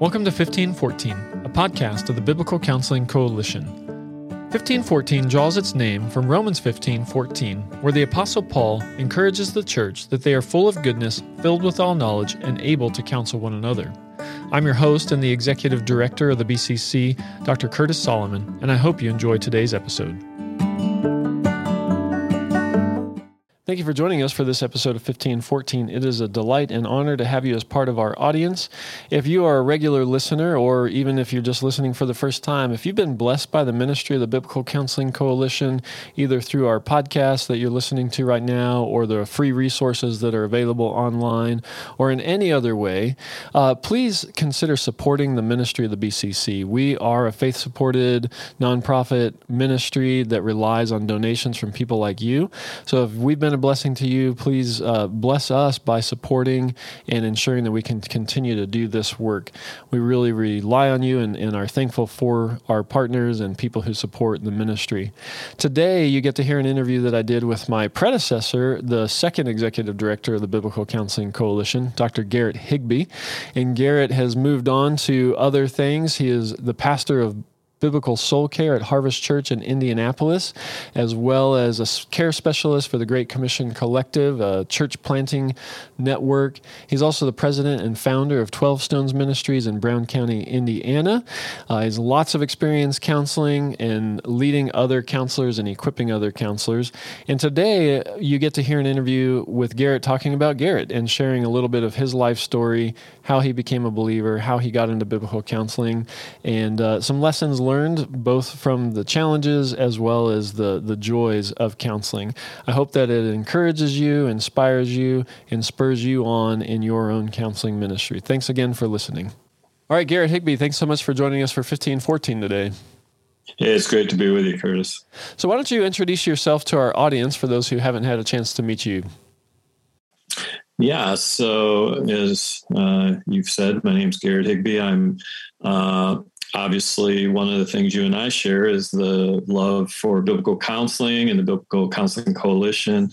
Welcome to 1514, a podcast of the Biblical Counseling Coalition. 1514 draws its name from Romans 15:14, where the apostle Paul encourages the church that they are full of goodness, filled with all knowledge, and able to counsel one another. I'm your host and the executive director of the BCC, Dr. Curtis Solomon, and I hope you enjoy today's episode. Thank you for joining us for this episode of 1514. It is a delight and honor to have you as part of our audience. If you are a regular listener, or even if you're just listening for the first time, if you've been blessed by the ministry of the Biblical Counseling Coalition, either through our podcast that you're listening to right now, or the free resources that are available online, or in any other way, uh, please consider supporting the ministry of the BCC. We are a faith supported nonprofit ministry that relies on donations from people like you. So if we've been blessing to you, please uh, bless us by supporting and ensuring that we can continue to do this work. We really rely on you and, and are thankful for our partners and people who support the ministry. Today, you get to hear an interview that I did with my predecessor, the second executive director of the Biblical Counseling Coalition, Dr. Garrett Higbee. And Garrett has moved on to other things. He is the pastor of biblical soul care at Harvest Church in Indianapolis, as well as a care specialist for the Great Commission Collective, a church planting network. He's also the president and founder of 12 Stones Ministries in Brown County, Indiana. Uh, he has lots of experience counseling and leading other counselors and equipping other counselors. And today you get to hear an interview with Garrett talking about Garrett and sharing a little bit of his life story, how he became a believer, how he got into biblical counseling, and uh, some lessons learned learned both from the challenges as well as the, the joys of counseling. I hope that it encourages you, inspires you, and spurs you on in your own counseling ministry. Thanks again for listening. All right, Garrett Higbee, thanks so much for joining us for 1514 today. Yeah, it's great to be with you, Curtis. So, why don't you introduce yourself to our audience for those who haven't had a chance to meet you? Yeah, so as uh, you've said, my name's Garrett Higbee. I'm uh, obviously one of the things you and I share is the love for biblical counseling and the Biblical Counseling Coalition.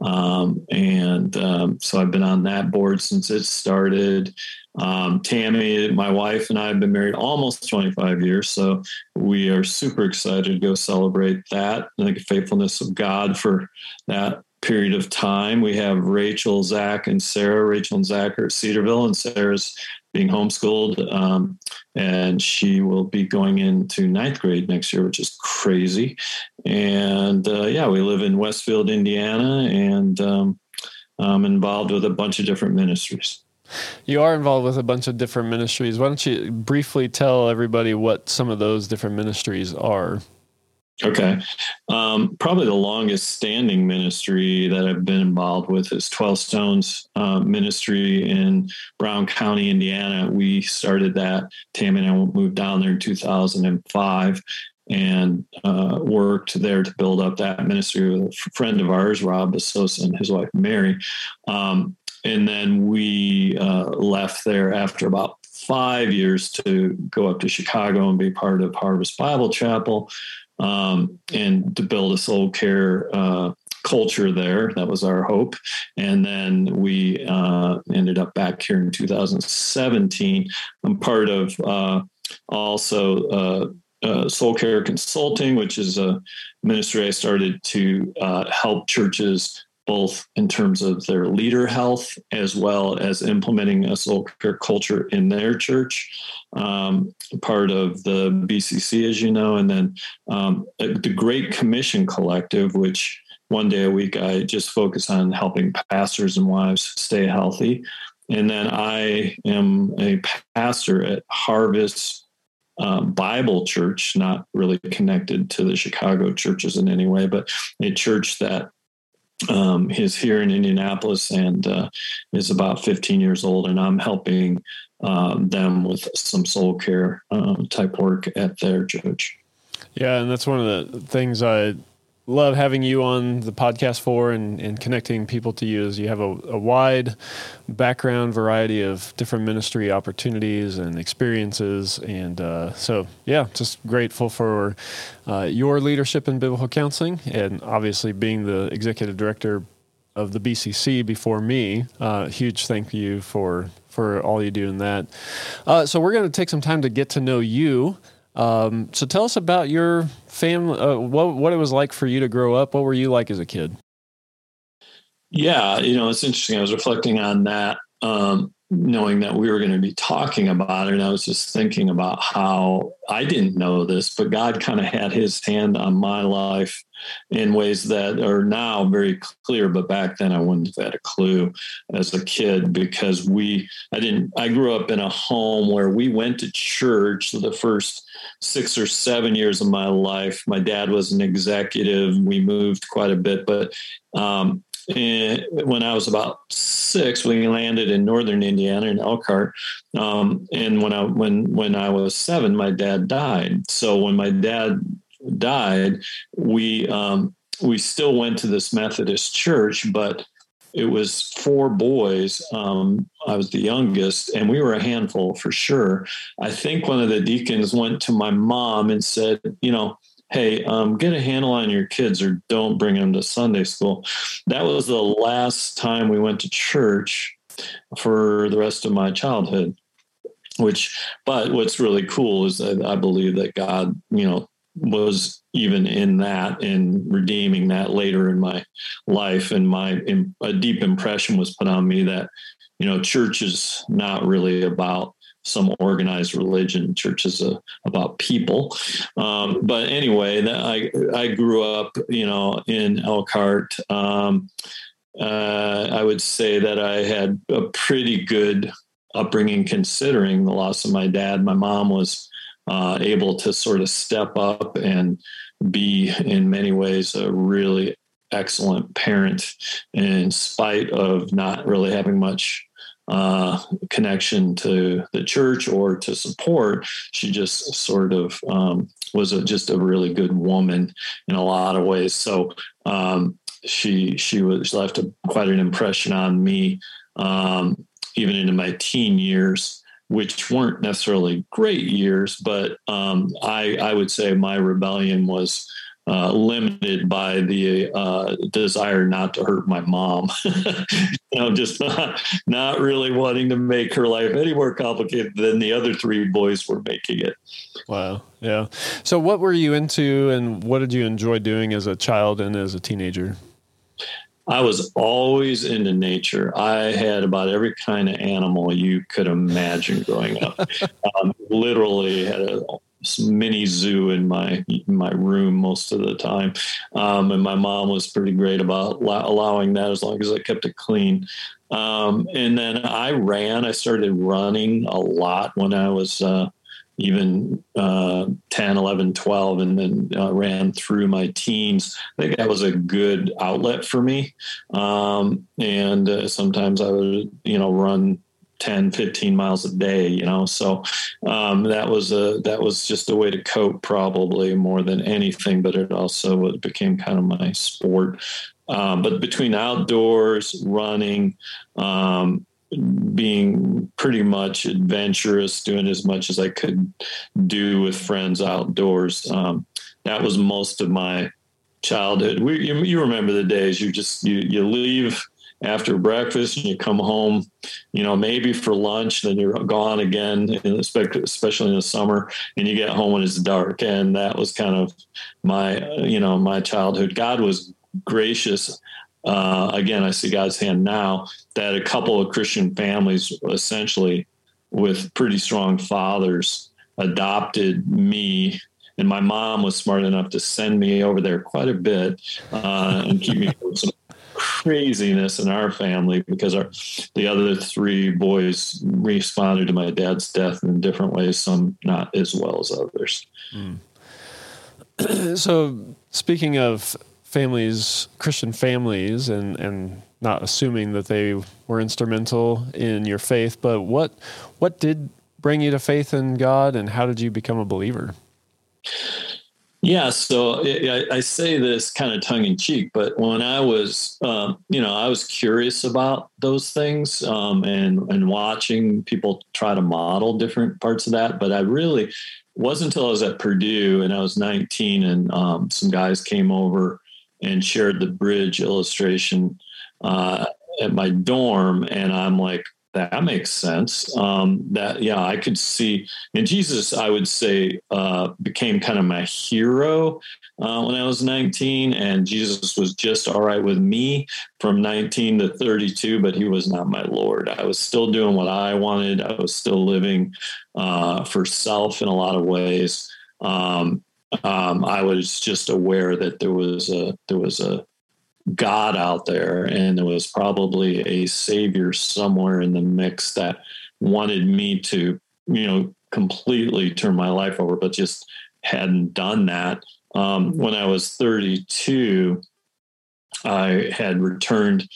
Um, and um, so I've been on that board since it started. Um, Tammy, my wife, and I have been married almost 25 years. So we are super excited to go celebrate that and the faithfulness of God for that period of time. We have Rachel, Zach, and Sarah. Rachel and Zach are at Cedarville, and Sarah's being homeschooled. Um, and she will be going into ninth grade next year, which is crazy. And uh, yeah, we live in Westfield, Indiana, and um, I'm involved with a bunch of different ministries. You are involved with a bunch of different ministries. Why don't you briefly tell everybody what some of those different ministries are? Okay. Um, probably the longest standing ministry that I've been involved with is 12 Stones uh, Ministry in Brown County, Indiana. We started that. Tammy and I moved down there in 2005 and uh, worked there to build up that ministry with a friend of ours, Rob Basosa, and his wife, Mary. Um, and then we uh, left there after about five years to go up to Chicago and be part of Harvest Bible Chapel um, and to build a soul care uh, culture there. That was our hope. And then we uh, ended up back here in 2017. I'm part of uh, also uh, uh, Soul Care Consulting, which is a ministry I started to uh, help churches both in terms of their leader health as well as implementing a soul care culture in their church. Um, part of the BCC, as you know, and then um, the Great Commission Collective, which one day a week I just focus on helping pastors and wives stay healthy. And then I am a pastor at Harvest uh, Bible Church, not really connected to the Chicago churches in any way, but a church that um, is here in Indianapolis and uh, is about 15 years old, and I'm helping um, them with some soul care um, type work at their church. Yeah, and that's one of the things I love having you on the podcast for and, and connecting people to you is you have a, a, wide background variety of different ministry opportunities and experiences and uh, so yeah just grateful for uh, your leadership in biblical counseling and obviously being the executive director of the BCC before me. Uh, huge thank you for for all you do in that. Uh, so we're going to take some time to get to know you. Um, so tell us about your family. Uh, what what it was like for you to grow up. What were you like as a kid? Yeah, you know, it's interesting. I was reflecting on that. Um, knowing that we were going to be talking about it. And I was just thinking about how I didn't know this, but God kind of had his hand on my life in ways that are now very clear. But back then I wouldn't have had a clue as a kid because we, I didn't, I grew up in a home where we went to church the first six or seven years of my life. My dad was an executive. We moved quite a bit, but um, and when I was about six, we landed in northern Indiana in Elkhart. Um, and when I when when I was seven, my dad died. So when my dad died, we um, we still went to this Methodist church, but it was four boys. Um, I was the youngest, and we were a handful for sure. I think one of the deacons went to my mom and said, you know hey, um, get a handle on your kids or don't bring them to Sunday school. That was the last time we went to church for the rest of my childhood. Which, but what's really cool is that I believe that God, you know, was even in that and redeeming that later in my life. And my a deep impression was put on me that, you know, church is not really about some organized religion. Church is a, about people. Um, but anyway, I I grew up, you know, in Elkhart. Um, uh, I would say that I had a pretty good upbringing considering the loss of my dad. My mom was uh, able to sort of step up and be, in many ways, a really excellent parent in spite of not really having much uh, connection to the church or to support. She just sort of um, was a, just a really good woman in a lot of ways. So um, she she was left a, quite an impression on me, um, even into my teen years. Which weren't necessarily great years, but um, I, I would say my rebellion was uh, limited by the uh, desire not to hurt my mom. you know, just not, not really wanting to make her life any more complicated than the other three boys were making it. Wow. Yeah. So, what were you into and what did you enjoy doing as a child and as a teenager? I was always into nature. I had about every kind of animal you could imagine growing up. um, literally had a mini zoo in my in my room most of the time, um, and my mom was pretty great about allowing that as long as I kept it clean. Um, and then I ran. I started running a lot when I was uh, even uh, 10, 11, 12, and then uh, ran through my teens. I think that was a good outlet for me. Um, and uh, sometimes I would, you know, run 10 15 miles a day you know? So um, that was a that was just a way to cope probably more than anything but it also it became kind of my sport. Um, but between outdoors running um, being pretty much adventurous doing as much as i could do with friends outdoors um, that was most of my childhood. We, you, you remember the days you just you, you leave after breakfast and you come home, you know, maybe for lunch, then you're gone again, especially in the summer, and you get home when it's dark. And that was kind of my, you know, my childhood. God was gracious. Uh, again, I see God's hand now that a couple of Christian families, essentially with pretty strong fathers, adopted me and my mom was smart enough to send me over there quite a bit uh, and keep me from some craziness in our family because our the other three boys responded to my dad's death in different ways, some not as well as others. Mm. so, speaking of families, Christian families, and and not assuming that they were instrumental in your faith, but what what did bring you to faith in God, and how did you become a believer? Yeah, so I, I, say this kind of tongue in cheek, but when I was, um, you know, I was curious about those things um, and and watching people try to model different parts of that. But I really wasn't until I was at Purdue and I was 19, and um, some guys came over and shared the bridge illustration uh, at my dorm, and I'm like, that makes sense. Um, that yeah, I could see. And Jesus, I would say, uh, became kind of my hero uh, when I was 19, and Jesus was just all right with me from 19 to 32, but he was not my Lord. I was still doing what I wanted. I was still living uh, for self in a lot of ways. Um, um, I was just aware that there was a there was a God out there, and there was probably a savior somewhere in the mix that wanted me to, you know, completely turn my life over, but just hadn't done that. Um, when I was 32, I had returned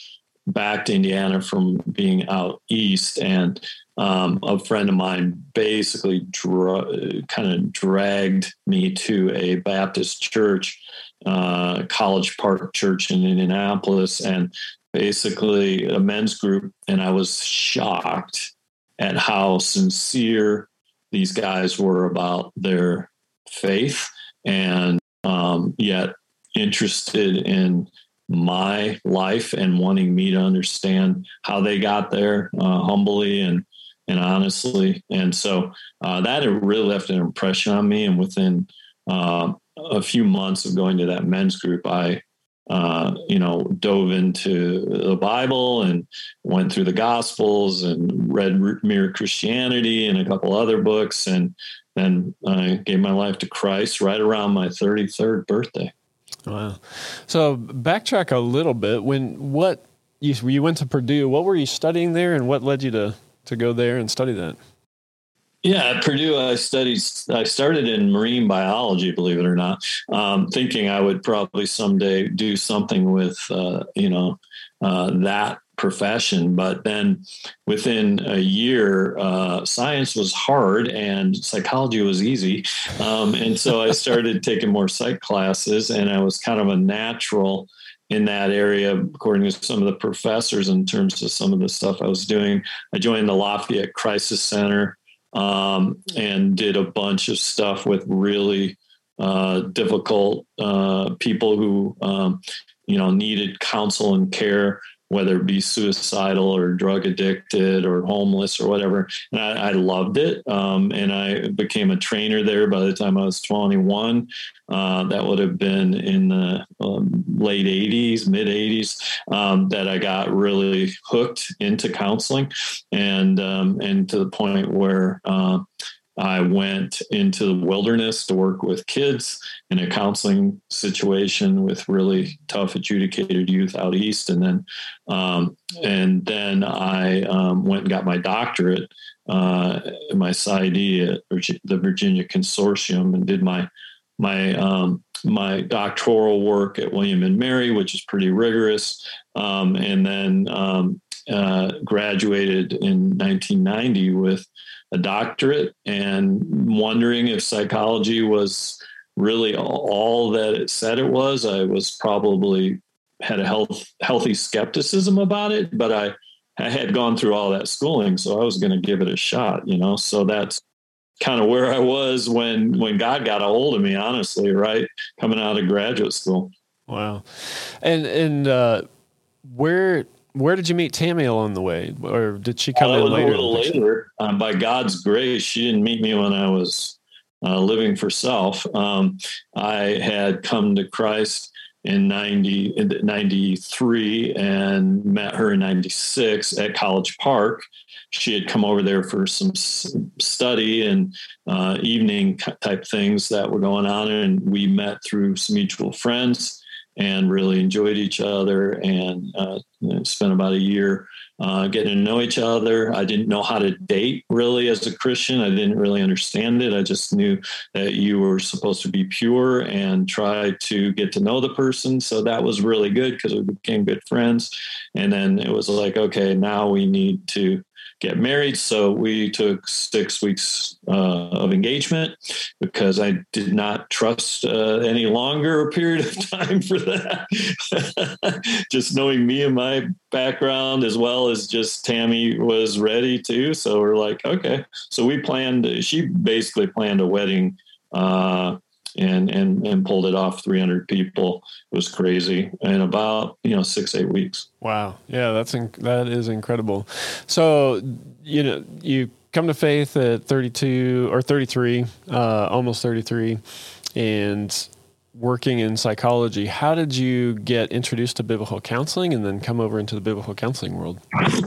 back to Indiana from being out east, and um, a friend of mine basically dra- kind of dragged me to a Baptist church uh, College Park Church in Indianapolis, and basically a men's group. And I was shocked at how sincere these guys were about their faith and um, yet interested in my life and wanting me to understand how they got there uh, humbly and and honestly and so uh, that really left an impression on me and within uh, a few months of going to that men's group, I, uh, you know, dove into the Bible and went through the Gospels and read Mere Christianity and a couple other books, and then I gave my life to Christ right around my 33rd birthday. Wow! So backtrack a little bit. When what you you went to Purdue? What were you studying there, and what led you to to go there and study that? Yeah, at Purdue, I studied. I started in marine biology, believe it or not, um, thinking I would probably someday do something with, uh, you know, uh, that profession. But then, within a year, uh, science was hard and psychology was easy, um, and so I started taking more psych classes, and I was kind of a natural in that area, according to some of the professors, in terms of some of the stuff I was doing. I joined the Lafayette Crisis Center um, and did a bunch of stuff with really uh, difficult uh, people who um, you know needed counsel and care whether it be suicidal or drug addicted or homeless or whatever. And I, I loved it. Um, and I became a trainer there by the time I was 21. Uh, that would have been in the um, late 80s, mid 80s, um, that I got really hooked into counseling and, um, and to the point where, uh, I went into the wilderness to work with kids in a counseling situation with really tough adjudicated youth out east, and then um, and then I um, went and got my doctorate, uh, my PsyD at the Virginia Consortium, and did my my um, my doctoral work at William and Mary, which is pretty rigorous, um, and then um, uh, graduated in 1990 with a doctorate and wondering if psychology was really all that it said it was. I was probably had a health, healthy skepticism about it, but I, I had gone through all that schooling, so I was going to give it a shot, you know. So that's kind of where I was when when God got a hold of me, honestly, right? Coming out of graduate school. Wow. And and uh, where where did you meet Tammy along the way, or did she come in later? A little later. Um, by God's grace, she didn't meet me when I was uh, living for self. Um, I had come to Christ in 90, 93 and met her in 96 at College Park. She had come over there for some study and uh, evening type things that were going on, and we met through some mutual friends and really enjoyed each other and uh, spent about a year uh, getting to know each other. I didn't know how to date really as a Christian. I didn't really understand it. I just knew that you were supposed to be pure and try to get to know the person. So that was really good because we became good friends. And then it was like, okay, now we need to get married. So we took six weeks uh, of engagement because I did not trust uh, any longer period of time for that. just knowing me and my background, as well as just Tammy was ready too. So we're like, okay. So we planned, she basically planned a wedding. Uh, and and and pulled it off 300 people. It was crazy in about you know six eight weeks. Wow. Yeah that's inc- that is incredible. So you know you come to faith at 32 or 33 uh, almost 33 and working in psychology how did you get introduced to biblical counseling and then come over into the biblical counseling world?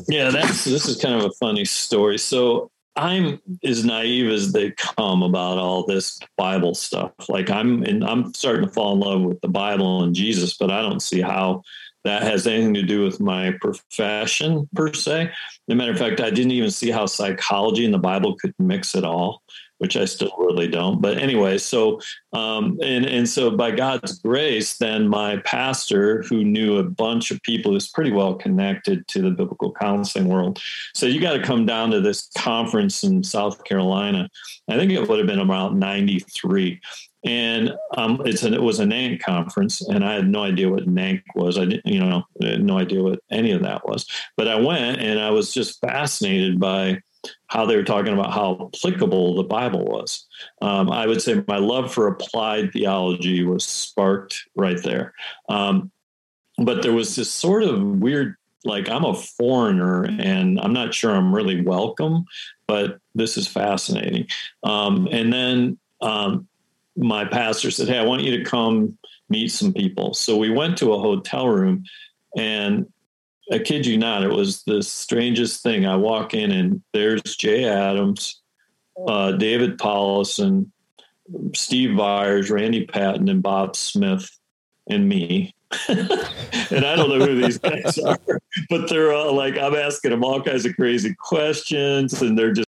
Yeah that's this is kind of a funny story. So I'm as naive as they come about all this Bible stuff. Like I'm and I'm starting to fall in love with the Bible and Jesus, but I don't see how that has anything to do with my profession per se. As a matter of fact, I didn't even see how psychology and the Bible could mix at all which I still really don't. But anyway, so um, and and so by God's grace, then my pastor, who knew a bunch of people, who's pretty well connected to the biblical counseling world, said you got to come down to this conference in South Carolina. I think it would have been about '93. And um, it's an, it was a NANC conference, and I had no idea what NANC was. I didn't, you know, no idea what any of that was. But I went, and I was just fascinated by how they were talking about how applicable the Bible was. Um, I would say my love for applied theology was sparked right there. Um, but there was this sort of weird, like I'm a foreigner and I'm not sure I'm really welcome, but this is fascinating. Um, and then um, my pastor said, Hey, I want you to come meet some people. So we went to a hotel room and I kid you not, it was the strangest thing. I walk in and there's Jay Adams, uh, David Powlison, Steve Viars, Randy Patten, and Bob Smith, and me. and I don't know who these guys are, but they're all like, I'm asking them all kinds of crazy questions, and they're just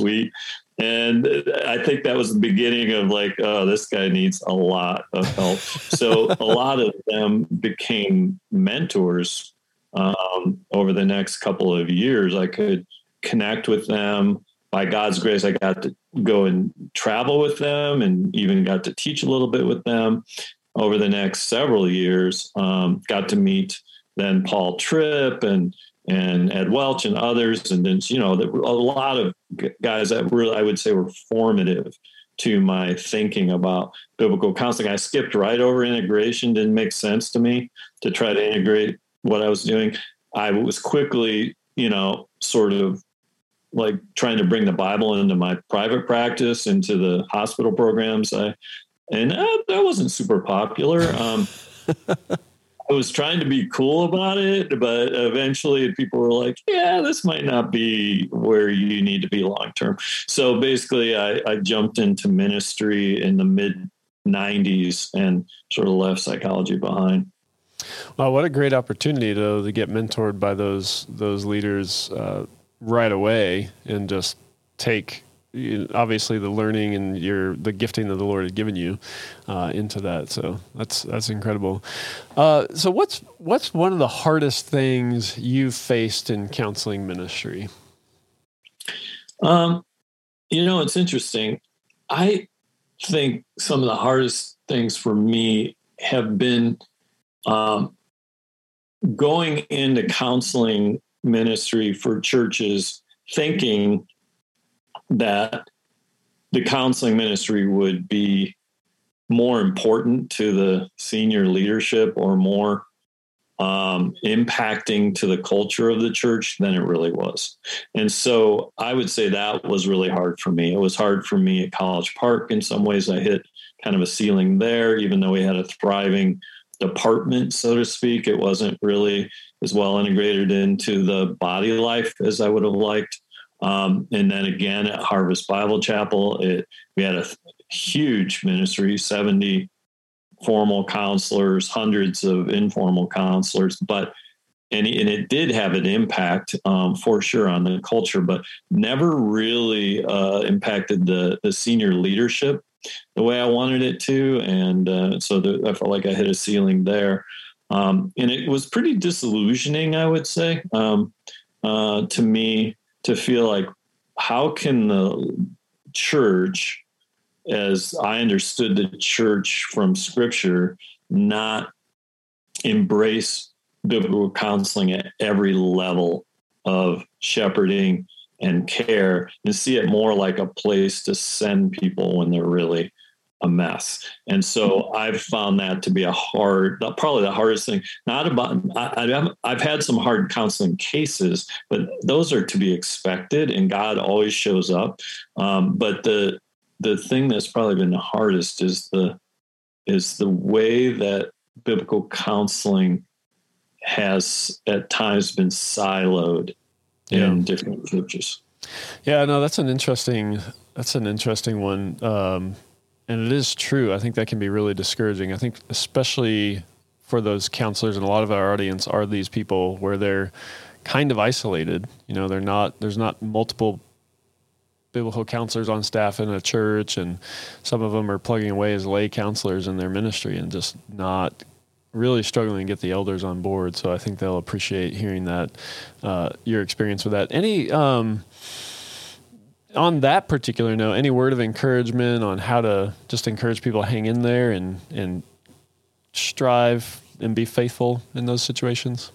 sweet. And I think that was the beginning of like, oh, this guy needs a lot of help. so a lot of them became mentors um, over the next couple of years. I could connect with them. By God's grace, I got to go and travel with them and even got to teach a little bit with them over the next several years. Um, got to meet then Paul Tripp and and Ed Welch and others, and then you know a lot of guys that really I would say were formative to my thinking about biblical counseling. I skipped right over integration; didn't make sense to me to try to integrate what I was doing, I was quickly, you know, sort of like trying to bring the Bible into my private practice, into the hospital programs. I, and that, that wasn't super popular. Um, I was trying to be cool about it, but eventually people were like, yeah, this might not be where you need to be long term. So basically, I, I jumped into ministry in the mid 90s and sort of left psychology behind. Well, what a great opportunity though to get mentored by those those leaders uh, right away and just take obviously the learning and your the gifting that the Lord had given you uh, into that. So that's that's incredible. Uh, so what's what's one of the hardest things you've faced in counseling ministry? Um, you know, it's interesting. I think some of the hardest things for me have been um, going into counseling ministry for churches, thinking that the counseling ministry would be more important to the senior leadership or more um, impacting to the culture of the church than it really was. And so I would say that was really hard for me. It was hard for me at College Park. In some ways, I hit kind of a ceiling there, even though we had a thriving department, so to speak. It wasn't really as well integrated into the body life as I would have liked. Um, and then again at Harvest Bible Chapel, it, we had a huge ministry, 70 formal counselors, hundreds of informal counselors, but and, and it did have an impact um, for sure on the culture, but never really uh, impacted the the senior leadership the way I wanted it to, and uh, so the, I felt like I hit a ceiling there. Um, and it was pretty disillusioning, I would say, um, uh, to me to feel like how can the church, as I understood the church from Scripture, not embrace biblical counseling at every level of shepherding and care and see it more like a place to send people when they're really a mess. And so I've found that to be a hard, probably the hardest thing. Not about, I, have I've had some hard counseling cases, but those are to be expected, and God always shows up. Um, but the the thing that's probably been the hardest is the is the way that biblical counseling has at times been siloed yeah. in different churches. Yeah, no, that's an interesting that's an interesting one. Um, and it is true. I think that can be really discouraging. I think especially for those counselors and a lot of our audience are these people where they're kind of isolated. You know, they're not there's not multiple biblical counselors on staff in a church and some of them are plugging away as lay counselors in their ministry and just not really struggling to get the elders on board. So I think they'll appreciate hearing that uh, your experience with that. Any um, on that particular note, any word of encouragement on how to just encourage people to hang in there and and strive and be faithful in those situations?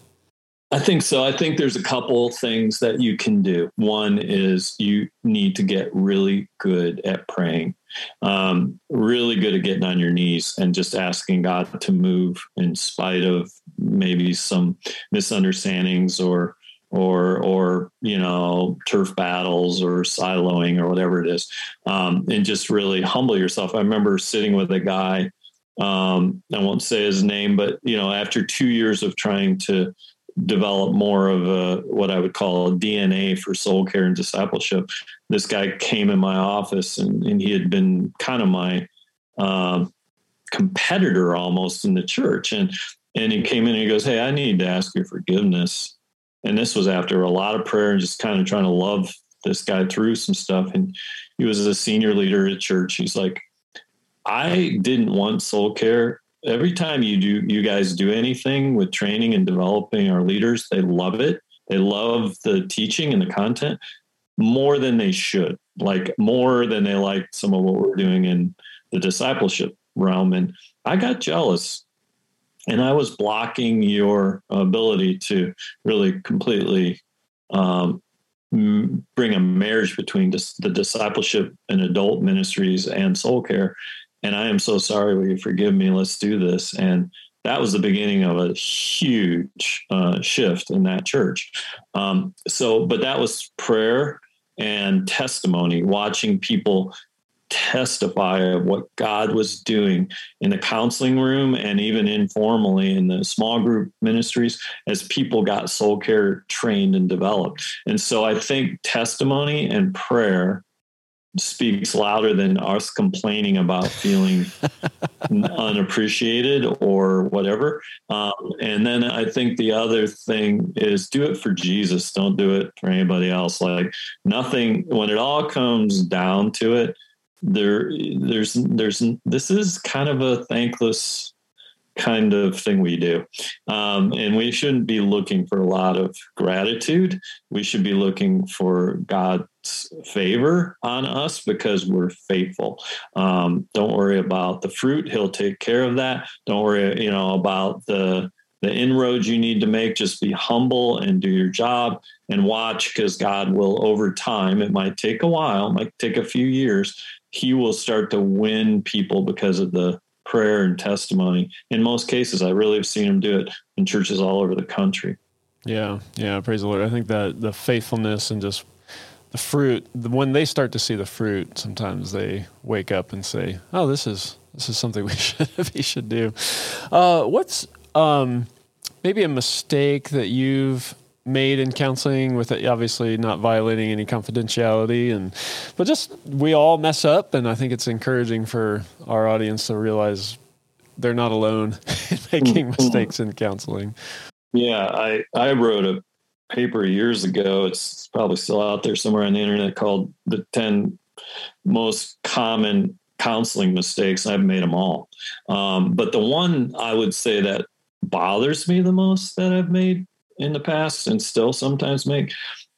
I think so. I think there's a couple things that you can do. One is you need to get really good at praying, um, really good at getting on your knees and just asking God to move in spite of maybe some misunderstandings or or or you know turf battles or siloing or whatever it is um, and just really humble yourself i remember sitting with a guy um, i won't say his name but you know after two years of trying to develop more of a what i would call a dna for soul care and discipleship this guy came in my office and, and he had been kind of my uh, competitor almost in the church and and he came in and he goes hey i need to ask your forgiveness and this was after a lot of prayer and just kind of trying to love this guy through some stuff. And he was a senior leader at church. He's like, I didn't want soul care. Every time you do, you guys do anything with training and developing our leaders, they love it. They love the teaching and the content more than they should, like more than they like some of what we're doing in the discipleship realm. And I got jealous and I was blocking your ability to really completely um, bring a marriage between the discipleship and adult ministries and soul care. And I am so sorry. Will you forgive me? Let's do this. And that was the beginning of a huge uh, shift in that church. Um, so, but that was prayer and testimony, watching people testify of what God was doing in the counseling room and even informally in the small group ministries as people got soul care trained and developed. And so I think testimony and prayer speaks louder than us complaining about feeling unappreciated or whatever. Um, and then I think the other thing is do it for Jesus. Don't do it for anybody else. Like nothing, when it all comes down to it, there there's there's this is kind of a thankless kind of thing we do. Um, and we shouldn't be looking for a lot of gratitude. We should be looking for god's favor on us because we're faithful. Um, don't worry about the fruit. He'll take care of that. Don't worry you know about the the inroads you need to make. Just be humble and do your job and watch because god will over time it might take a while might take a few years he will start to win people because of the prayer and testimony. In most cases, I really have seen him do it in churches all over the country. Yeah, yeah, praise the Lord. I think that the faithfulness and just the fruit, when they start to see the fruit, sometimes they wake up and say, "Oh, this is this is something we should we should do." Uh, what's um, maybe a mistake that you've made in counseling with it obviously not violating any confidentiality and but just we all mess up and i think it's encouraging for our audience to realize they're not alone in making mm-hmm. mistakes in counseling. Yeah i i wrote a paper years ago. It's probably still out there somewhere on the internet called the 10 most common counseling mistakes i've made them all. Um, but the one i would say that bothers me the most that i've made in the past and still sometimes make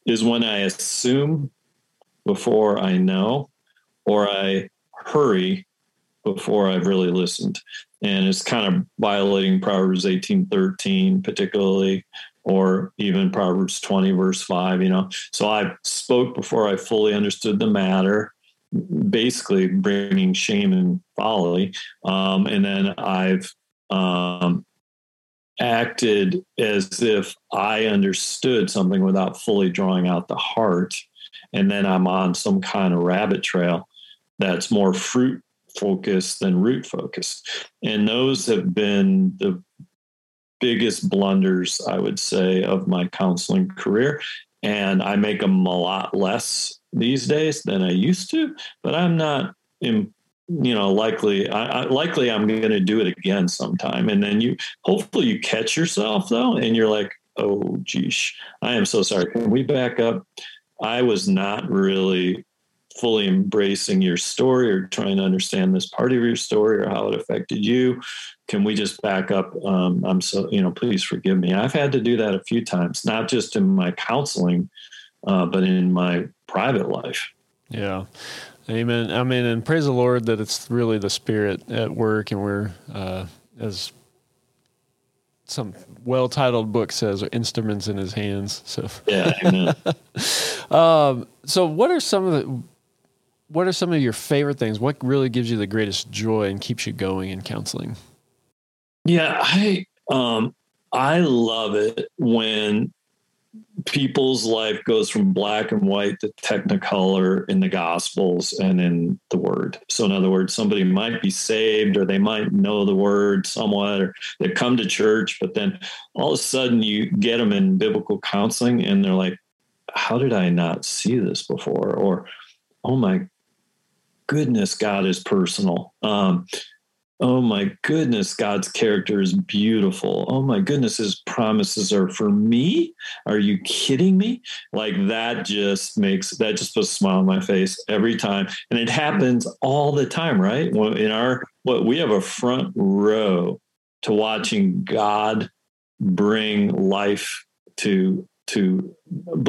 is when I assume before I know or I hurry before I've really listened. And it's kind of violating Proverbs 18 13, particularly, or even Proverbs 20, verse 5, you know. So I spoke before I fully understood the matter. basically bringing shame and folly. Um, and then I've um, acted as if I understood something without fully drawing out the heart. And then I'm on some kind of rabbit trail that's more fruit focused than root focused. And those have been the biggest blunders, I would say, of my counseling career. And I make them a lot less these days than I used to, but I'm not in, you know, likely, I, I likely I'm going to do it again sometime. And then you, hopefully you catch yourself though, and you're like, oh, geesh, I am so sorry. Can we back up? I was not really fully embracing your story or trying to understand this part of your story or how it affected you can we just back up um, i'm so you know please forgive me i've had to do that a few times not just in my counseling uh, but in my private life yeah amen i mean and praise the lord that it's really the spirit at work and we're uh, as some well-titled book says instruments in his hands so yeah um, so what are some of the what are some of your favorite things? What really gives you the greatest joy and keeps you going in counseling? Yeah, I um I love it when people's life goes from black and white to technicolor in the gospels and in the word so in other words somebody might be saved or they might know the word somewhat or they come to church but then all of a sudden you get them in biblical counseling and they're like how did i not see this before or oh my goodness, God is personal. Um, oh my goodness, God's character is beautiful. Oh my goodness, his promises are for me. Are you kidding me? Like that just makes that just puts a smile on my face every time. And it happens all the time, right? In our what we have a front row to watching God bring life to to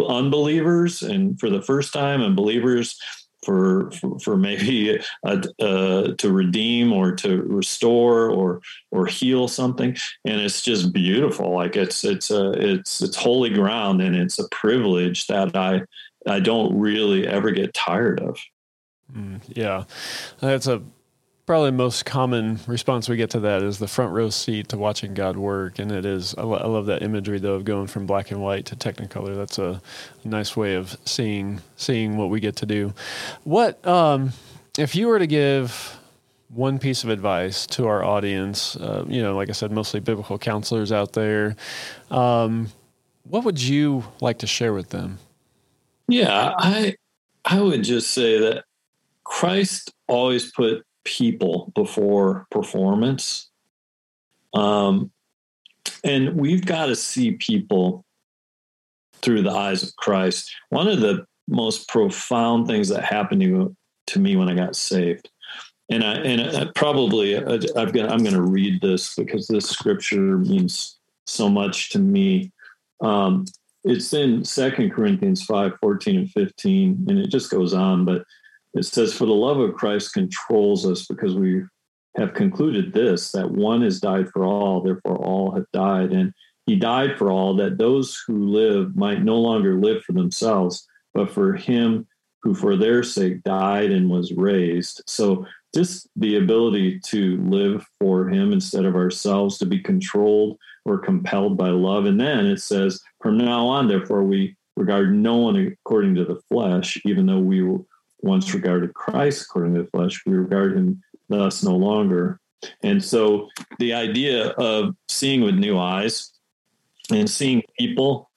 unbelievers and for the first time and believers for for, for maybe uh, to redeem or to restore or or heal something. And it's just beautiful. Like it's it's a it's it's holy ground and it's a privilege that i i don't really ever get tired of. Mm, yeah. That's a probably the most common response we get to that is the front row seat to watching God work, and it is. I, lo- I love that imagery though of going from black and white to Technicolor. That's a, nice way of seeing seeing what we get to do. What um, if you were to give one piece of advice to our audience? Uh, you know, like I said, mostly biblical counselors out there. Um, what would you like to share with them? Yeah, I I would just say that Christ always put people before performance. Um, and we've got to see people through the eyes of Christ. One of the most profound things that happened to, to me when I got saved, and I and I probably uh, I've got I'm going to read this because this scripture means so much to me. Um, it's in Second Corinthians 5, 14 and 15, and it just goes on, but it says, For the love of Christ controls us because we have concluded this, that one has died for all, therefore all have died. And he died for all, that those who live might no longer live for themselves, but for him who for their sake died and was raised. So just the ability to live for him instead of ourselves, to be controlled or compelled by love. And then it says, from now on, therefore, we regard no one according to the flesh, even though we once regarded Christ according to the flesh, we regard him thus no longer. And so the idea of seeing with new eyes and seeing people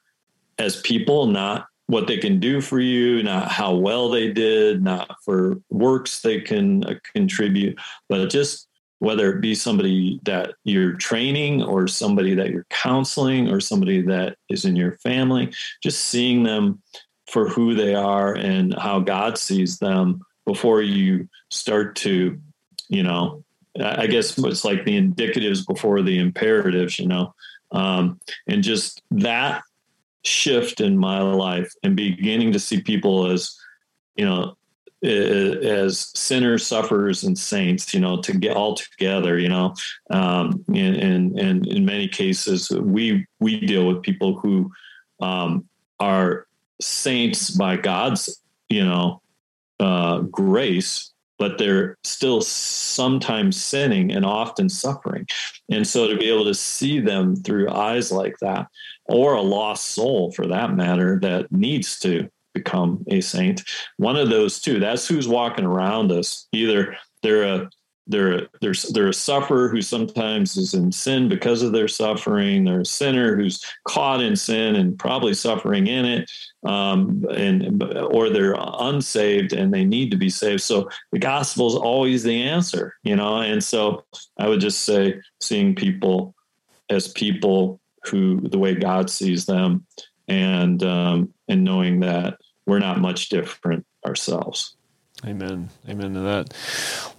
as people, not what they can do for you, not how well they did, not for works they can uh, contribute, but just whether it be somebody that you're training or somebody that you're counseling or somebody that is in your family, just seeing them for who they are and how God sees them before you start to, you know, I guess it's like the indicatives before the imperatives, you know, um, and just that shift in my life and beginning to see people as, you know, as sinners, sufferers, and saints, you know, to get all together, you know, um, and, and, and in many cases, we we deal with people who um, are saints by God's, you know, uh, grace, but they're still sometimes sinning and often suffering. And so to be able to see them through eyes like that, or a lost soul for that matter, that needs to become a saint, one of those two, that's who's walking around us. Either they're a they're they're they're a sufferer who sometimes is in sin because of their suffering. They're a sinner who's caught in sin and probably suffering in it, um, and or they're unsaved and they need to be saved. So the gospel is always the answer, you know. And so I would just say, seeing people as people who the way God sees them, and um, and knowing that we're not much different ourselves. Amen. Amen to that.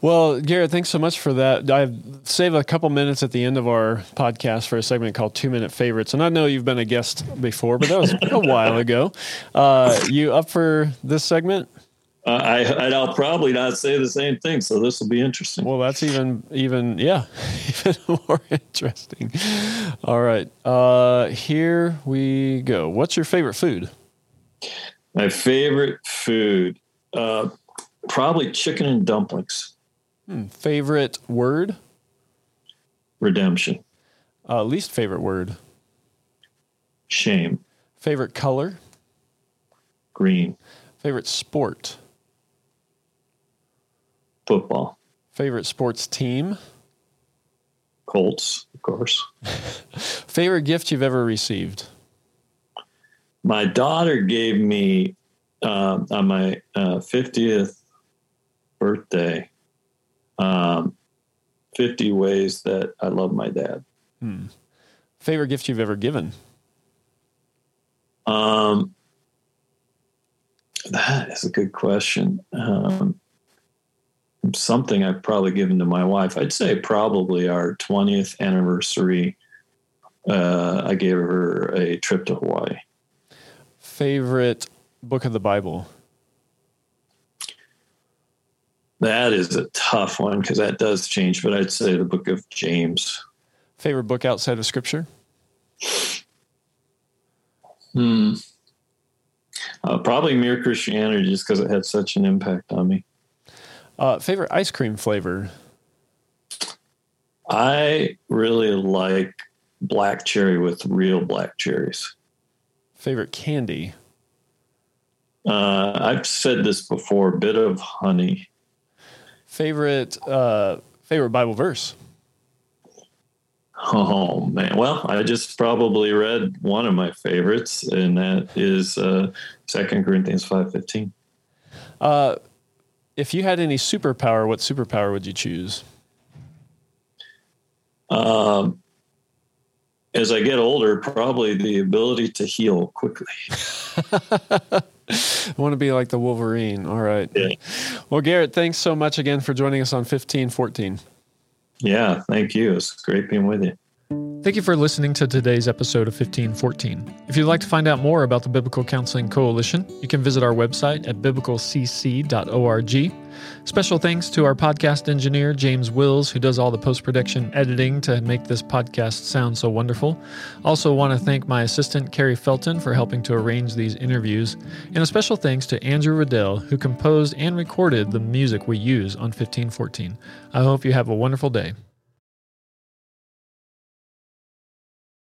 Well, Garrett, thanks so much for that. I've saved a couple minutes at the end of our podcast for a segment called Two Minute Favorites. And I know you've been a guest before, but that was a while ago. Uh, you up for this segment? Uh, I, I'll probably not say the same thing, so this will be interesting. Well, that's even, even, yeah, even more interesting. All right, uh, here we go. What's your favorite food? My favorite food, uh, Probably chicken and dumplings. Hmm. Favorite word? Redemption. Uh, least favorite word? Shame. Favorite color? Green. Favorite sport? Football. Favorite sports team? Colts, of course. favorite gift you've ever received? My daughter gave me uh, on my uh, 50th birthday um, 50 ways that I love my dad. Hmm. Favorite gift you've ever given? Um, that is a good question. Um, something I've probably given to my wife. I'd say probably our 20th anniversary. Uh, I gave her a trip to Hawaii. Favorite book of the Bible? That is a tough one because that does change, but I'd say the book of James. Favorite book outside of scripture? Hmm. Uh, probably Mere Christianity just because it had such an impact on me. Uh, favorite ice cream flavor? I really like black cherry with real black cherries. Favorite candy? Uh, I've said this before, a Bit-O-Honey. Favorite uh, favorite Bible verse? Oh man, well, I just probably read one of my favorites, and that is uh, Second Corinthians five fifteen. Uh, if you had any superpower, what superpower would you choose? Um, as I get older, probably the ability to heal quickly. I want to be like the Wolverine. All right. Yeah. Well, Garrett, thanks so much again for joining us on 1514. Yeah, thank you. It's great being with you. Thank you for listening to today's episode of 1514. If you'd like to find out more about the Biblical Counseling Coalition, you can visit our website at biblicalcc.org. Special thanks to our podcast engineer, James Wills, who does all the post production editing to make this podcast sound so wonderful. Also, want to thank my assistant, Carrie Felton, for helping to arrange these interviews. And a special thanks to Andrew Riddell, who composed and recorded the music we use on 1514. I hope you have a wonderful day.